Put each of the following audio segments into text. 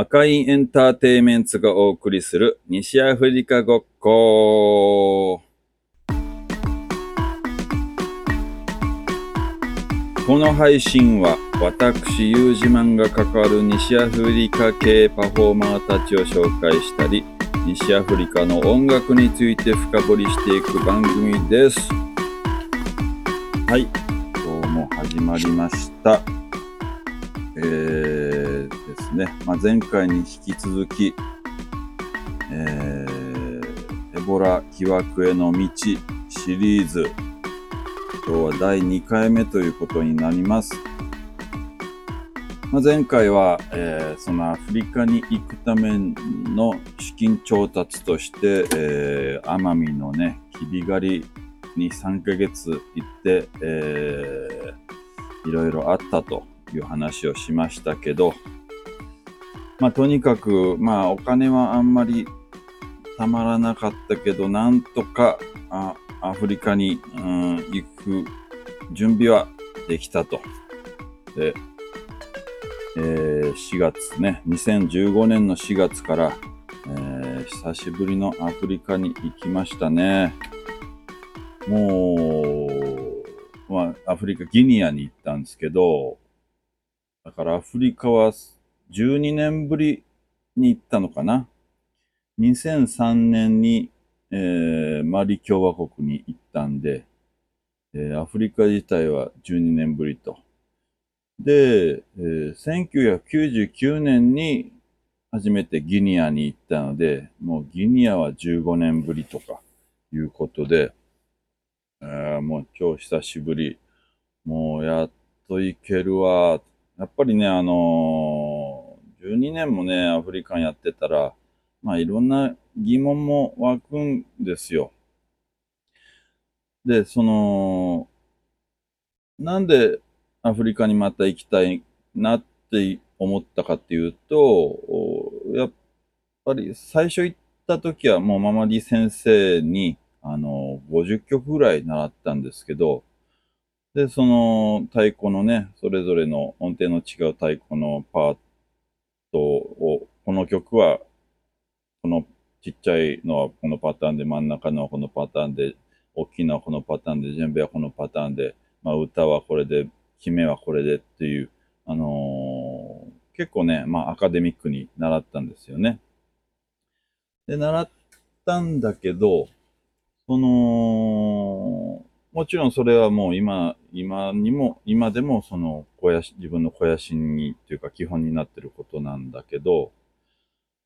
赤いエンターテイメンツがお送りする西アフリカごっこ。この配信は私、ユージマンが関わる西アフリカ系パフォーマーたちを紹介したり、西アフリカの音楽について深掘りしていく番組です。はい、今日も始まりました。えー、ですね、まあ、前回に引き続き、えー、エボラ疑惑への道シリーズ、今日は第2回目ということになります。まあ、前回は、えーそのアフリカに行くための資金調達として、えー奄美のね、キビ狩りに3ヶ月行って、えーいろいろあったという話をしましたけど、まあとにかく、まあお金はあんまりたまらなかったけど、なんとかあアフリカに、うん、行く準備はできたと。で、えー4月ね、2015年の4月から、えー久しぶりのアフリカに行きましたね。もう、まあ、アフリカ、ギニアに行ったんですけど、だからアフリカは12年ぶりに行ったのかな？2003年に、えーマリ共和国に行ったんで、えーアフリカ自体は12年ぶりと。で、えー1999年に初めてギニアに行ったので、もうギニアは15年ぶりとかいうことで、えもう超久しぶり。もうやっと行けるわ。やっぱりね、あのー12年もね、アフリカンやってたら、まあいろんな疑問も湧くんですよ。で、その、なんでアフリカにまた行きたいなって思ったかっていうと、やっぱり最初行った時はもうママディ先生に、あの、50曲ぐらい習ったんですけど、で、その太鼓のね、それぞれの音程の違う太鼓のパートを、この曲は、このちっちゃいのはこのパターンで、真ん中のはこのパターンで、大きいのはこのパターンで、全部はこのパターンで、まあ歌はこれで、決めはこれでっていう、あのー結構ね、まあアカデミックに習ったんですよね。で、習ったんだけど、その、もちろんそれはもう今、今にも、今でもその肥やし、自分の肥やしにっていうか基本になってることなんだけど、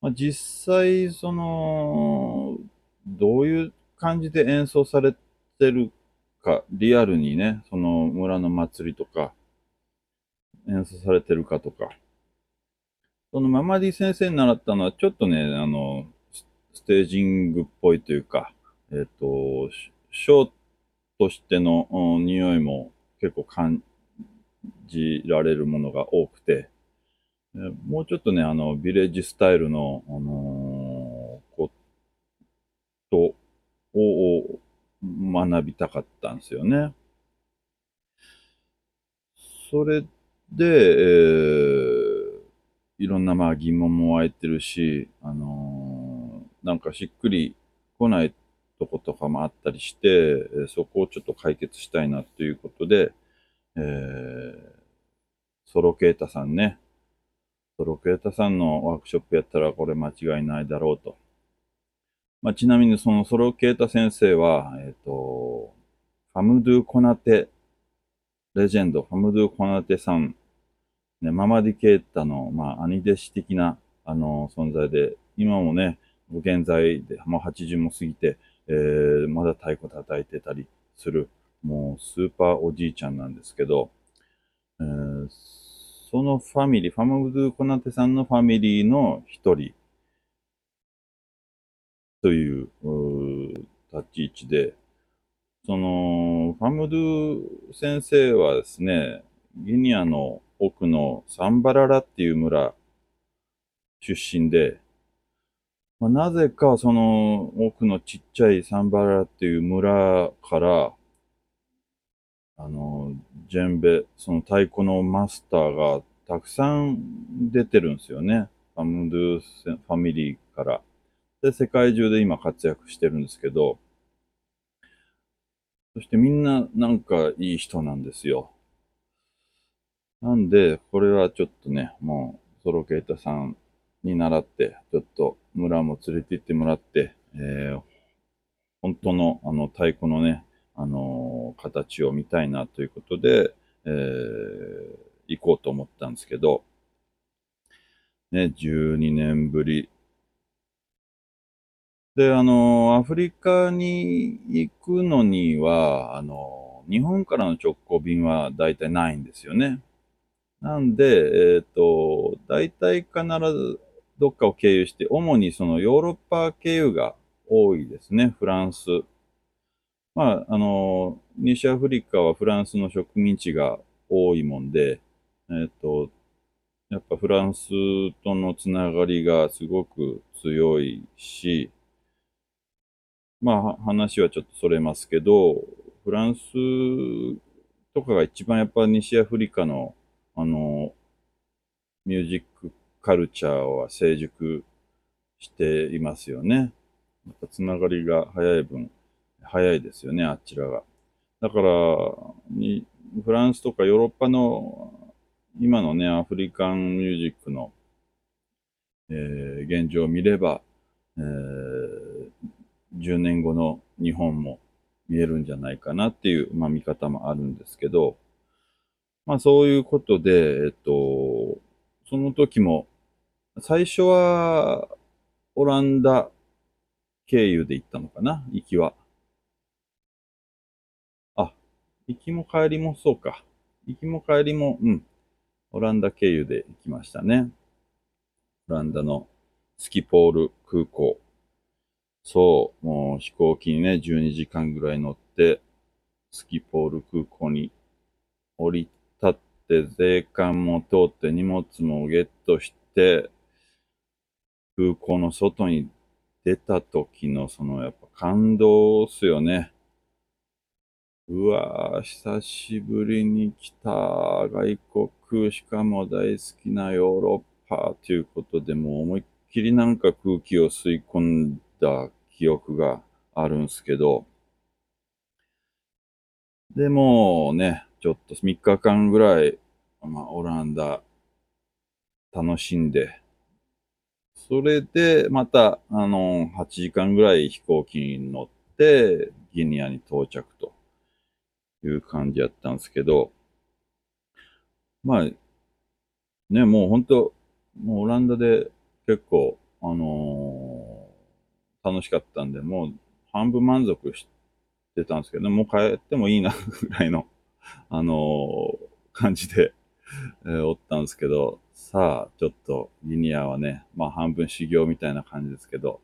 まあ、実際その、どういう感じで演奏されてるか、リアルにね、その村の祭りとか、演奏されてるかとか、そのママディ先生に習ったのはちょっとね、あの、ステージングっぽいというか、えっ、と、ショーとしての匂いも結構感じられるものが多くて、もうちょっとね、あの、ビレッジスタイルの、あのーことをを学びたかったんですよね。それで、えーいろんなまあ疑問も湧いてるし、あのーなんかしっくり来ないとことかもあったりして、そこをちょっと解決したいなということで、えーソロケータさんね、ソロケータさんのワークショップやったらこれ間違いないだろうと。まあ、ちなみにそのソロケータ先生は、えっ、と、ファムドゥ・コナテ、レジェンド、ファムドゥ・コナテさん、ね、ママディケータの、まあ、兄弟子的な、あの、存在で、今もね、現在で、まあ、80も過ぎて、えーまだ太鼓叩いてたりする、もうスーパーおじいちゃんなんですけど、えーそのファミリー、ファムドゥ・コナテさんのファミリーの一人というう立ち位置で、その、ファムドゥ先生はですね、ギニアの奥のサンバララっていう村出身で、まあ、なぜかその奥のちっちゃいサンバラっていう村から、あの、ジェンベ、その太鼓のマスターがたくさん出てるんですよね。パムドゥファミリーから。で、世界中で今活躍してるんですけど、そしてみんななんかいい人なんですよ。なんで、これはちょっとね、もう、ソロケータさんに習って、ちょっと村も連れて行ってもらって、えー、本当のあの太鼓のね、あのー、形を見たいなということで、えー、行こうと思ったんですけど、ね、12年ぶり。で、あのー、アフリカに行くのには、あの日本からの直行便は大体ないんですよね。なんで、えっ、と、大体必ずどっかを経由して、主にそのヨーロッパ経由が多いですね、フランス。まあ、あの、西アフリカはフランスの植民地が多いもんで、えっ、と、やっぱフランスとのつながりがすごく強いし、まあ話はちょっとそれますけど、フランスとかが一番やっぱ西アフリカのあの、ミュージックカルチャーは成熟していますよね。やっぱつながりが早い分、早いですよね、あちらが。だから、にフランスとかヨーロッパの今のね、アフリカンミュージックの、えー、現状を見れば、えー、10年後の日本も見えるんじゃないかなっていう、まあ、見方もあるんですけど、まあそういうことで、えっと、その時も、最初はオランダ経由で行ったのかな？行きは。あ、行きも帰りもそうか。行きも帰りも、うん。オランダ経由で行きましたね。オランダのスキポール空港。そう、もう飛行機にね、12時間ぐらい乗って、スキポール空港に降り立って税関も通って荷物もゲットして空港の外に出た時のそのやっぱ感動っすよね。うわぁ、久しぶりに来た外国、しかも大好きなヨーロッパということでもう思いっきりなんか空気を吸い込んだ記憶があるんすけど、でもね、ちょっと3日間ぐらい、まあ、オランダ楽しんで、それでまた、あの、8時間ぐらい飛行機に乗って、ギニアに到着という感じやったんですけど、まあ、ね、もう本当もうオランダで結構、あのー、楽しかったんで、もう半分満足してたんですけど、もう帰ってもいいなぐらいのあのー、感じで、えー、おったんですけど、さあ、ちょっとリニアはね、まあ半分修行みたいな感じですけど、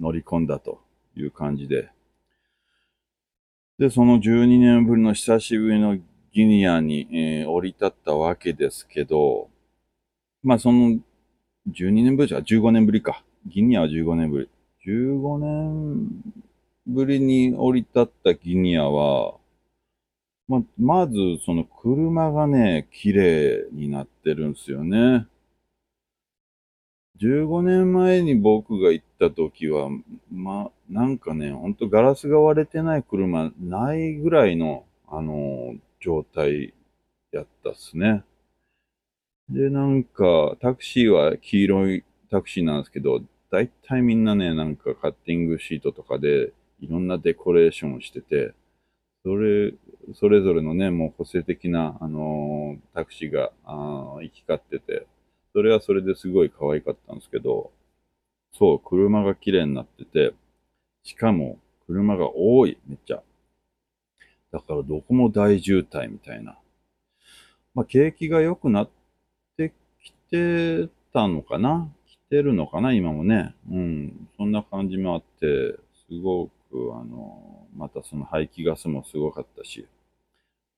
乗り込んだという感じで。で、その12年ぶりの久しぶりのギニアに、えー、降り立ったわけですけど、まあその12年ぶりじゃ、15年ぶりか。ギニアは15年ぶり。15年ぶりに降り立ったギニアは、ま、まず、その車がね、綺麗になってるんですよね。15年前に僕が行った時は、ま、なんかね、ほんとガラスが割れてない車ないぐらいの、あの状態やったっすね。で、なんか、タクシーは黄色いタクシーなんですけど、だいたいみんなね、なんかカッティングシートとかでいろんなデコレーションをしてて、それ、それぞれのね、もう個性的な、あのー、タクシーが、あ行き交ってて、それはそれですごい可愛かったんですけど、そう、車が綺麗になってて、しかも、車が多い、めっちゃ。だからどこも大渋滞みたいな。まあ、景気が良くなってきてたのかな？来てるのかな？今もね。うん。そんな感じもあって、すごく、あの、またその排気ガスもすごかったし。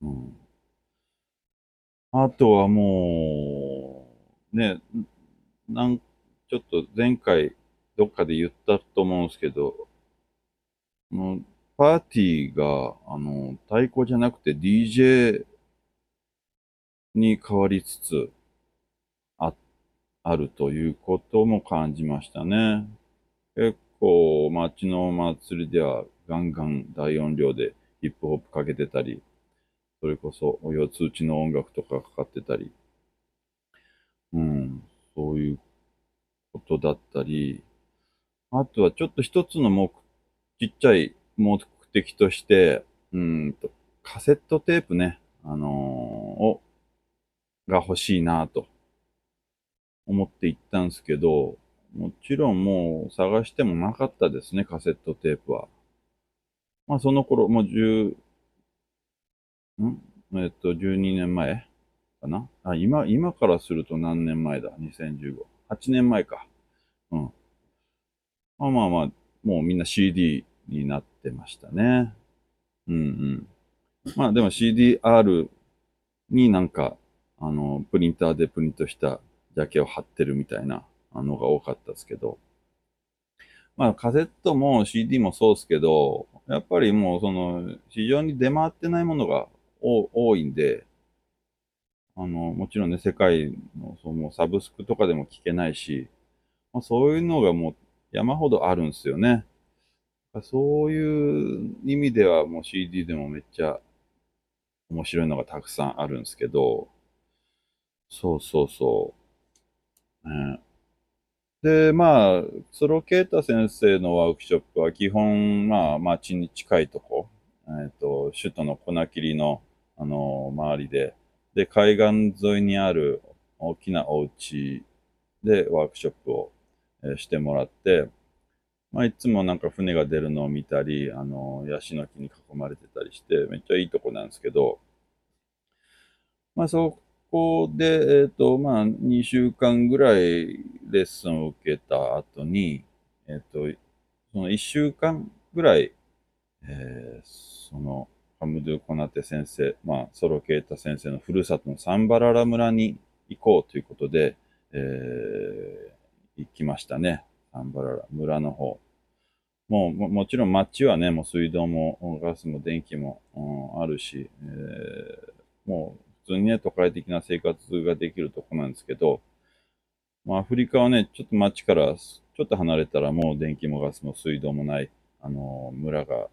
うん。あとはもう、ね、なん、ちょっと前回どっかで言ったと思うんですけど、もうパーティーが、あの、太鼓じゃなくて DJ に変わりつつあ、ああるということも感じましたね。結構街の祭りではガンガン大音量でヒップホップかけてたり、それこそ四つ打ちの音楽とかかかってたり、うん、そういうことだったり、あとはちょっと一つの目、ちっちゃい目的として、うんと、カセットテープね、あのー、を、が欲しいなと思って行ったんですけど、もちろんもう探してもなかったですね、カセットテープは。まあその頃、もう10、ん？えっと、12年前かな？あ、今、今からすると何年前だ ?2015。8年前か。うん。まあまあまあ、もうみんな CD になってましたね。うんうん。まあでも CDR になんか、あの、プリンターでプリントしたジャケを貼ってるみたいなのが多かったですけど、まあカセットも CD もそうですけど、やっぱりもうその市場に出回ってないものが多いんで、あの、もちろんね、世界のそのサブスクとかでも聞けないし、まあ、そういうのがもう山ほどあるんですよね。そういう意味ではもう CD でもめっちゃ面白いのがたくさんあるんですけど、そうそうそう。ね、で、まあ、ソロケータ先生のワークショップは基本、まあ、街に近いとこ、えっ、ー、と、首都の粉切の、あの、周りで、で、海岸沿いにある大きなお家でワークショップを、えー、してもらって、まあ、いつもなんか船が出るのを見たり、あの、ヤシの木に囲まれてたりして、めっちゃいいとこなんですけど、まあ、そこで、えっ、ー、と、まあ、2週間ぐらいレッスンを受けた後に、えっ、ー、と、その1週間ぐらい、えー、その、ハムドゥ・コナテ先生、まあ、ソロケータ先生のふるさとのサンバララ村に行こうということで、えー、行きましたね。サンバララ村の方。もうも、もちろん街はね、もう水道もガスも電気も、うん、あるし、えー、もう通にね、都会的な生活ができるとこなんですけど、まあ、アフリカはね、ちょっと街からちょっと離れたらもう電気もガスも水道もない、あの、村が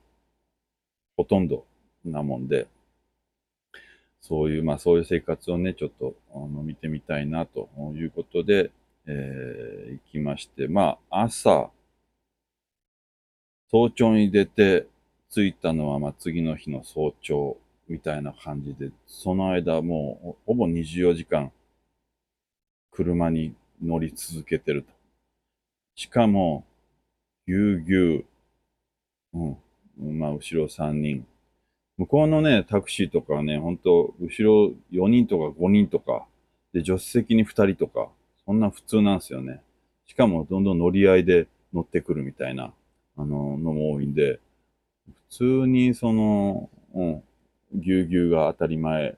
ほとんどなもんで、そういう、まあそういう生活をね、ちょっとあの見てみたいなということで、えー、行きまして、まあ朝、早朝に出て着いたのは、まあ次の日の早朝。みたいな感じで、その間もうほぼ24時間車に乗り続けてると。しかも、ぎゅうぎゅう、うん、まあ、後ろ3人。向こうのね、タクシーとかね、ほんと、後ろ4人とか5人とか、で、助手席に2人とか、そんな普通なんですよね。しかも、どんどん乗り合いで乗ってくるみたいな、あの、のも多いんで、普通に、その、うん、ぎゅうぎゅうが当たり前。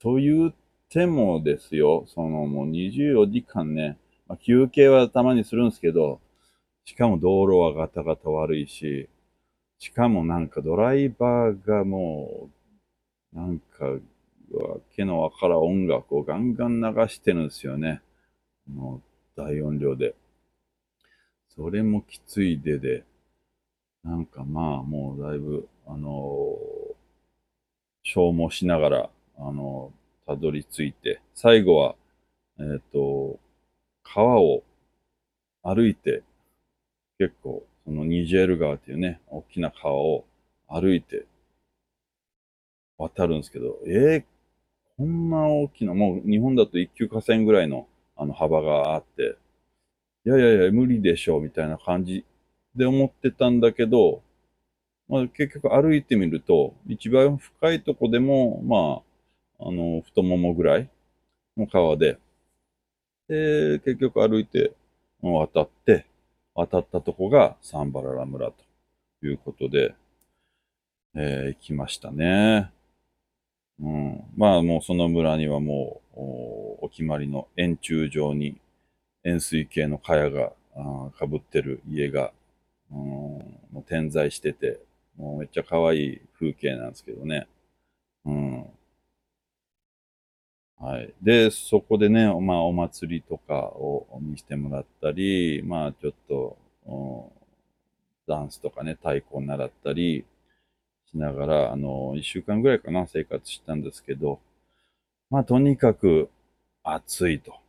と言ってもですよ、そのもう24時間ね、まあ、休憩はたまにするんですけど、しかも道路はガタガタ悪いし、しかもなんかドライバーがもう、なんか、わけのわからん音楽をガンガン流してるんですよね。もう大音量で。それもきついでで、なんかまあもうだいぶ、あのー、消耗しながら、あの、たどり着いて、最後は、えっ、ー、と、川を歩いて、結構そのニジェール川っていうね、大きな川を歩いて渡るんですけど、えー、こんな大きな、もう日本だと一級河川ぐらいのあの幅があって、いやいやいや、無理でしょう、みたいな感じで思ってたんだけど、まあ、結局歩いてみると、一番深いとこでも、まあ、あの、太ももぐらいの川で、で、結局歩いて渡って、渡ったとこがサンバララ村ということで、えー、行きましたね。うん。まあもうその村にはもうお決まりの円柱状に円錐形の茅がかぶってる家が、うん、点在してて、もうめっちゃ可愛い風景なんですけどね。うん。はい。で、そこでね、まあ、お祭りとかを見せてもらったり、まあ、ちょっと、ダンスとかね、太鼓を習ったりしながら、あの、一週間ぐらいかな、生活したんですけど、まあ、とにかく暑いと。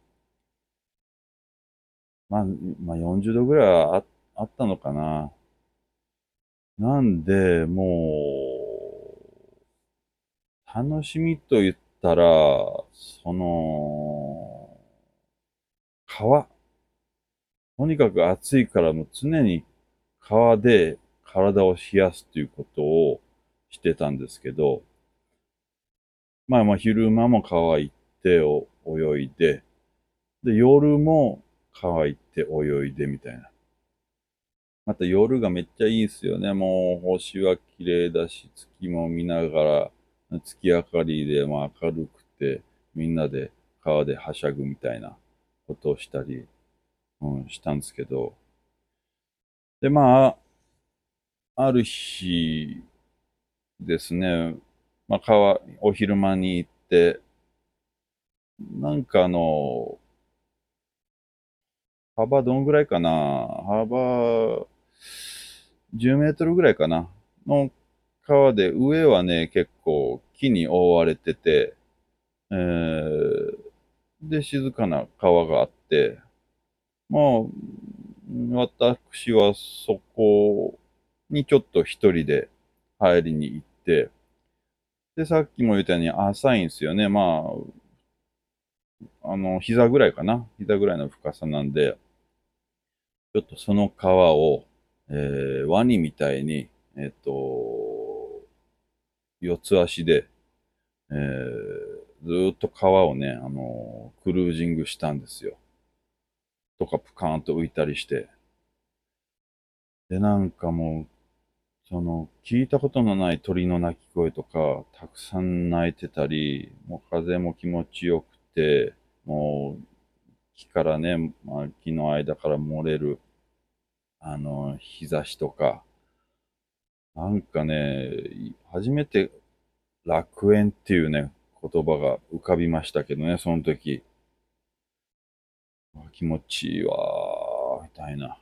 まあ、まあ、40度ぐらいああったのかな。なんで、もう、楽しみと言ったら、その、川。とにかく暑いからもう常に川で体を冷やすということをしてたんですけど、まあまあ昼間も川行って泳いで、で、夜も川行って泳いでみたいな。また夜がめっちゃいいですよね。もう星は綺麗だし、月も見ながら、月明かりでまあ明るくて、みんなで川ではしゃぐみたいなことをしたり、うん、したんですけど、で、まあ、ある日ですね、まあ、川、お昼間に行って、なんかあの、幅どんぐらいかな？幅10メートルぐらいかなの川で、上はね、結構木に覆われてて、えー、で、静かな川があって、まあ、私はそこにちょっと一人で入りに行って、で、さっきも言ったように浅いんですよね。まあ、あの、膝ぐらいかな。膝ぐらいの深さなんで、ちょっとその川を、えー、ワニみたいに、えっ、ー、と、四つ足で、えー、ずっと川をね、あのクルージングしたんですよ。とかプカーンと浮いたりして。で、なんかもう、その、聞いたことのない鳥の鳴き声とか、たくさん鳴いてたり、もう風も気持ちよくて、もう木からね、まあ、木の間から漏れる、あの、日差しとか、なんかね、初めて楽園っていうね、言葉が浮かびましたけどね、その時。気持ちいいわみたいな。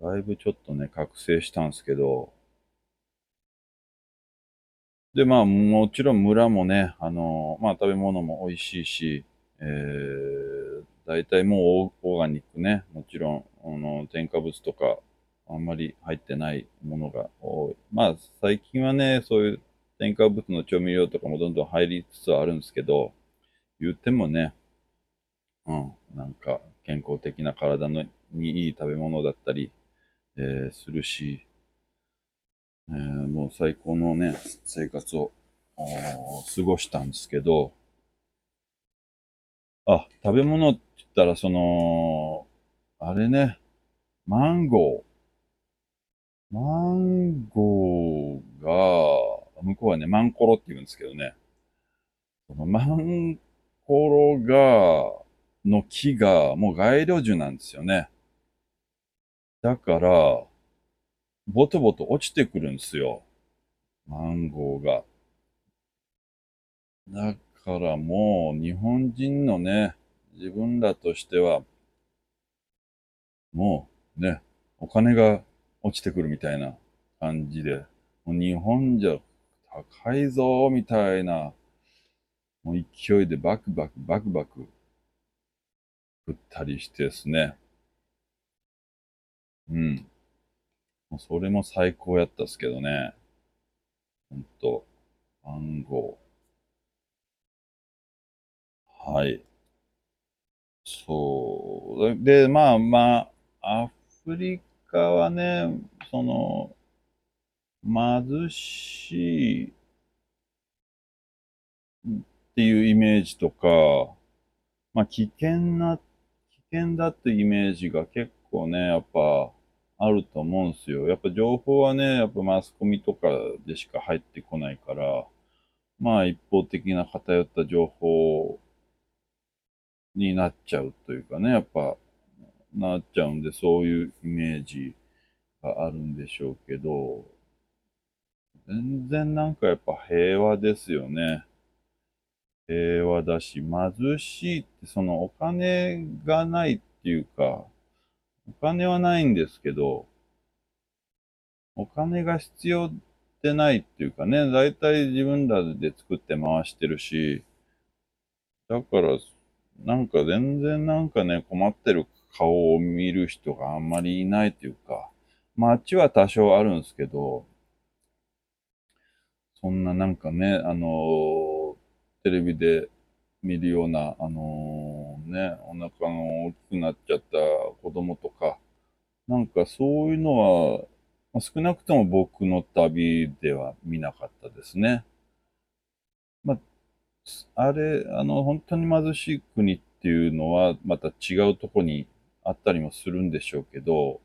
だいぶちょっとね、覚醒したんですけど、で、まあ、もちろん村もね、あの、まあ、食べ物も美味しいし、えー、大体もうオーガニックね、もちろん、あの、添加物とか、あんまり入ってないものが多い。まあ、最近はね、そういう添加物の調味料とかもどんどん入りつつあるんですけど、言ってもね、うん、なんか健康的な体のにいい食べ物だったり、えー、するし、えー、もう最高のね、生活を過ごしたんですけど、あ、食べ物って言ったら、その、あれね、マンゴー。マンゴーが、向こうはね、マンコロって言うんですけどね。そのマンコロが、の木がもう街路樹なんですよね。だから、ボトボト落ちてくるんですよ。マンゴーが。だからもう日本人のね、自分らとしては、もうね、お金が落ちてくるみたいな感じで、もう日本じゃ高いぞみたいな、もう勢いでバクバクバクバク振ったりしてですね。うん。もうそれも最高やったっすけどね。ほんと、暗号。はい。そう。で、まあまあ、アフリカはね、その、貧しいっていうイメージとか、まあ危険な、危険だっていうイメージが結構ね、やっぱあると思うんですよ。やっぱ情報はね、やっぱマスコミとかでしか入ってこないから、まあ一方的な偏った情報になっちゃうというかね、やっぱ、なっちゃうんで、そういうイメージがあるんでしょうけど、全然なんかやっぱ平和ですよね。平和だし、貧しいってそのお金がないっていうか、お金はないんですけど、お金が必要でないっていうかね、大体自分らで作って回してるし、だから、なんか全然なんかね、困ってる顔を見る人があんまりいないっていうか、街は多少あるんですけど、そんななんかね、あのテレビで見るような、あのね、お腹の大きくなっちゃった子供とか、なんかそういうのは、まあ、少なくとも僕の旅では見なかったですね。まあ、あれ、あの、本当に貧しい国っていうのは、また違うとこにあったりもするんでしょうけど、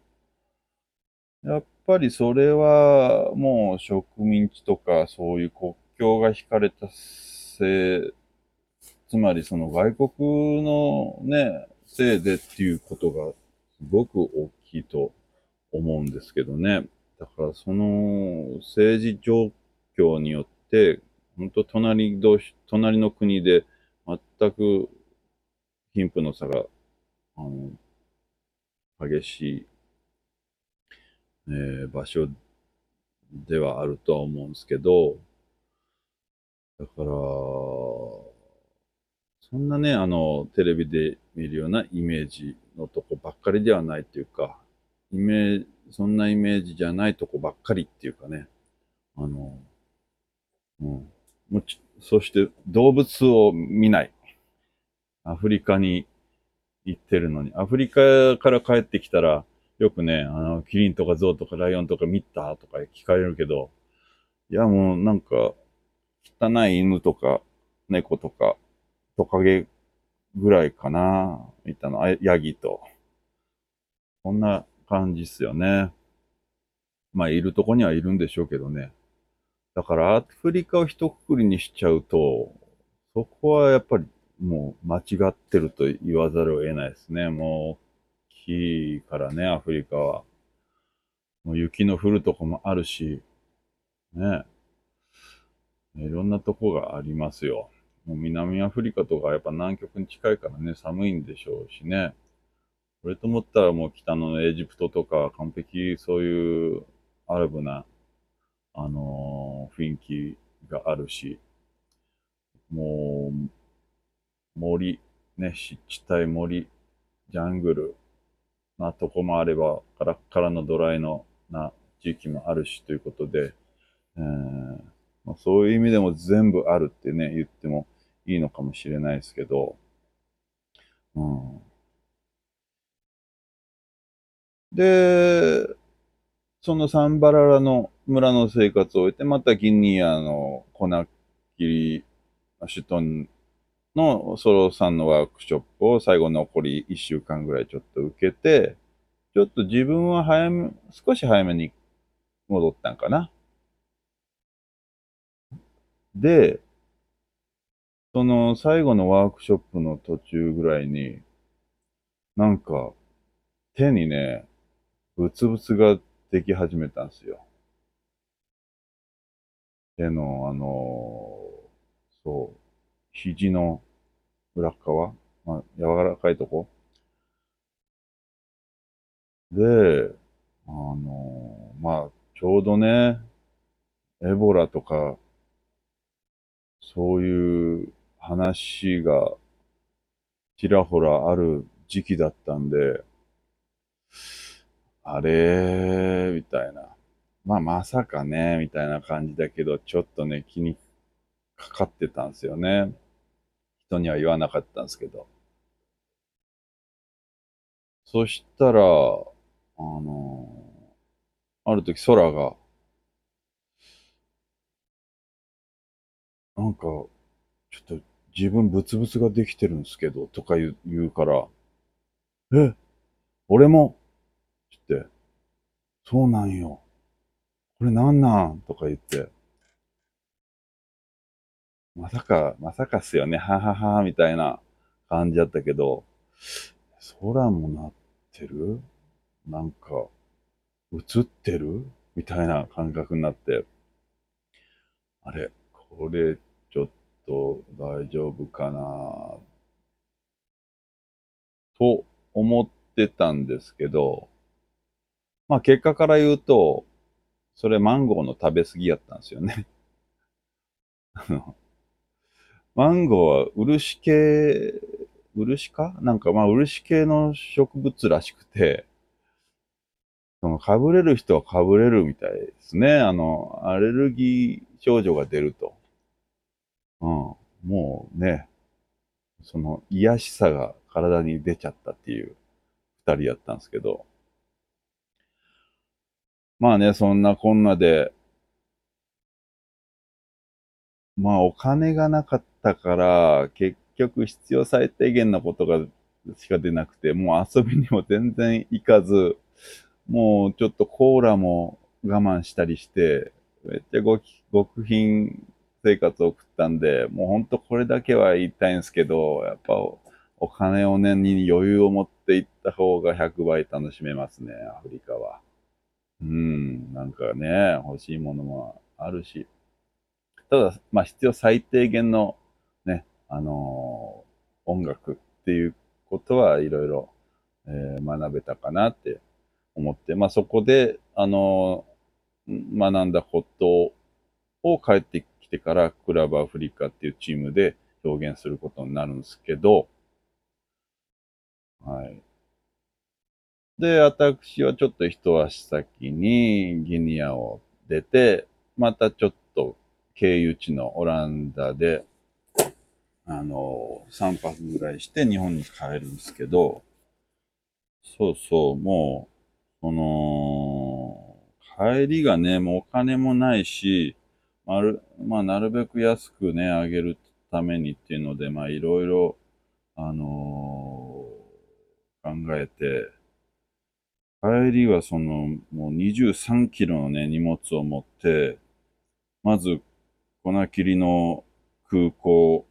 やっぱりそれはもう植民地とかそういう国境が引かれたせい、つまりその外国のね、せいでっていうことがすごく大きいと思うんですけどね。だからその政治状況によって、本当隣同士、隣の国で全く貧富の差が、あの、激しいえー、場所ではあるとは思うんですけど、だから、そんなね、あの、テレビで見るようなイメージのとこばっかりではないっていうか、イメージ、そんなイメージじゃないとこばっかりっていうかね、あの、うん。そして動物を見ない。アフリカに行ってるのに、アフリカから帰ってきたら、よくね、あの、キリンとかゾウとかライオンとか見たとか聞かれるけど、いやもうなんか、汚い犬とか猫とかトカゲぐらいかな、見たの。あ、ヤギと。こんな感じっすよね。まあ、いるとこにはいるんでしょうけどね。だから、アフリカを一括りにしちゃうと、そこはやっぱりもう間違ってると言わざるを得ないですね。もう大、きいからね、アフリカは。もう雪の降るとこもあるし、ね。いろんなとこがありますよ。もう南アフリカとかやっぱ南極に近いからね、寒いんでしょうしね。これと思ったらもう北のエジプトとか完璧そういうアラブな、あのー、雰囲気があるし、もう、森、ね、湿地帯森、ジャングル、なとこもあれば、カラッカラのドライのな地域もあるしということで、えーまあ、そういう意味でも全部あるってね、言ってもいいのかもしれないですけど、うん、で、そのサンバララの村の生活を終えて、またギニアのコナッキリ、首都のソロさんのワークショップを最後残り1週間ぐらいちょっと受けて、ちょっと自分は早め、少し早めに戻ったんかな。で、その最後のワークショップの途中ぐらいに、なんか手にね、ブツブツができ始めたんですよ。手の、あのそう、肘の裏側、まあ、柔らかいとこ。で、あの、まあ、ちょうどね、エボラとか、そういう話がちらほらある時期だったんで、あれみたいな。まあ、まさかね、みたいな感じだけど、ちょっとね、気にかかってたんですよね。人には言わなかったんですけど。そしたら、あのある時空が、なんか、ちょっと自分ブツブツができてるんですけど、とか言うから、え、俺も？って、そうなんよ。これなんなん？とか言って、まさか、まさかっすよね。ははは、みたいな感じだったけど、空もなってる？なんか、映ってる？みたいな感覚になって、あれ、これ、ちょっと大丈夫かな？と思ってたんですけど、まあ結果から言うと、それマンゴーの食べ過ぎやったんですよね。マンゴーは漆系、漆か？なんかまあ漆系の植物らしくて、そのかぶれる人はかぶれるみたいですね。あの、アレルギー症状が出ると。うん。もうね、その癒しさが体に出ちゃったっていう二人やったんですけど。まあね、そんなこんなで、まあお金がなかったから、結局必要最低限のことがしか出なくて、もう遊びにも全然行かず、もうちょっとコーラも我慢したりして、めっちゃ極貧生活を送ったんで、もうほんとこれだけは言いたいんですけど、やっぱお金をね、に余裕を持っていった方が100倍楽しめますね、アフリカは。うん、なんかね、欲しいものもあるし。ただ、まあ必要最低限のね、あのー、音楽っていうことはいろいろ、えー、学べたかなって思って、まあそこで、あのー、学んだことを帰ってきてから、クラブアフリカっていうチームで表現することになるんですけど、はい。で、私はちょっと一足先にギニアを出て、またちょっと経由地のオランダで、あの、3泊ぐらいして日本に帰るんですけど、そうそう、もう、その、帰りがね、もうお金もないし、まる、まあ、なるべく安くね、あげるためにっていうので、まあ、いろいろ、あのー、考えて、帰りはその、もう23キロのね、荷物を持って、まず、粉切りの空港、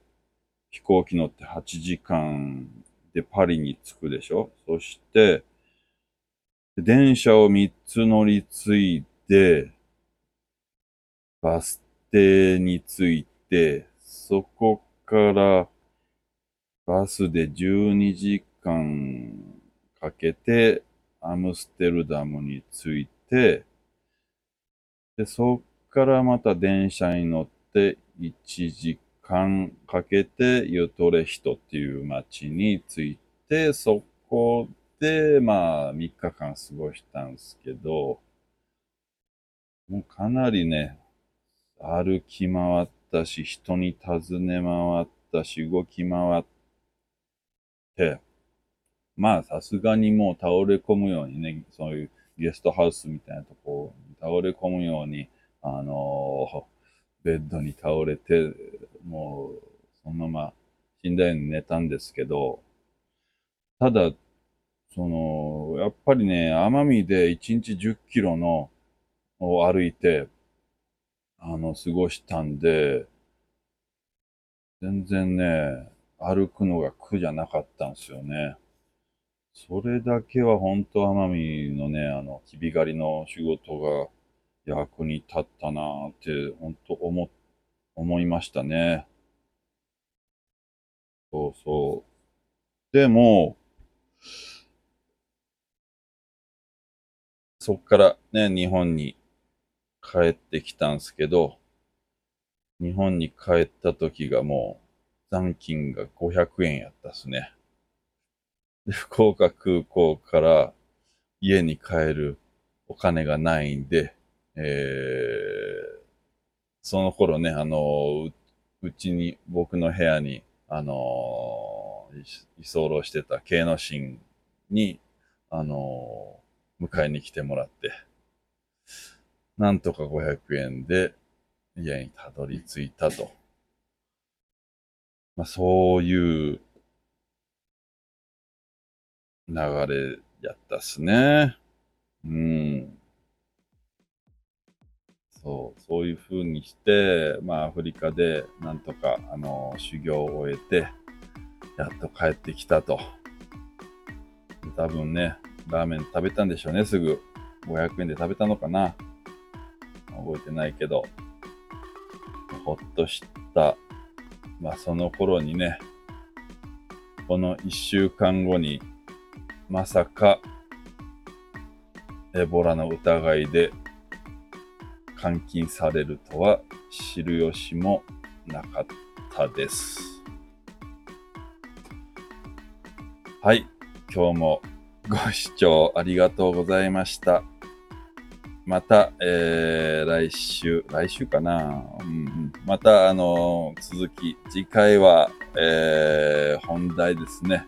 飛行機乗って8時間でパリに着くでしょ？そして、電車を3つ乗り継いで、バス停に着いて、そこからバスで12時間かけてアムステルダムに着いて、で、そっからまた電車に乗って1時間かけてユトレヒトっていう街に着いて、そこでまあ3日間過ごしたんですけど、もうかなりね、歩き回ったし、人に尋ね回ったし、動き回って、まあさすがにもう倒れ込むようにね、そういうゲストハウスみたいなとこに倒れ込むように、あのー、ベッドに倒れて、もうそのまま死んだように寝たんですけど、ただ、その、やっぱりね、奄美で1日10キロのを歩いて、あの、過ごしたんで、全然ね、歩くのが苦じゃなかったんですよね。それだけは本当奄美のね、あの、きび狩りの仕事が役に立ったなーって、本当思、思いましたね。そうそう。でも、そっからね、日本に帰ってきたんすけど、日本に帰った時がもう残金が500円やったっすね。で、福岡空港から家に帰るお金がないんで、えー、その頃ね、あのう、ちに、僕の部屋に、あの居候してた慶之進に、あの迎えに来てもらって、なんとか500円で家にたどり着いたと。まあ、そういう流れやったっすね。うん。そう、そういう風にして、まあアフリカでなんとか、あの、修行を終えて、やっと帰ってきたと。多分ね、ラーメン食べたんでしょうね、すぐ。500円で食べたのかな。覚えてないけど、ほっとしたまあその頃にね、この1週間後にまさかエボラの疑いで監禁されるとは知る由もなかったです。はい、今日もご視聴ありがとうございました。また、えー、来週、来週かな、うん、また、あのー、続き、次回は、えー、本題ですね。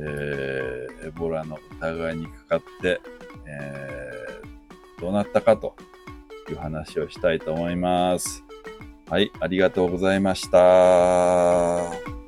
えー、エボラの疑いにかかって、えー、どうなったかという話をしたいと思います。はい、ありがとうございました。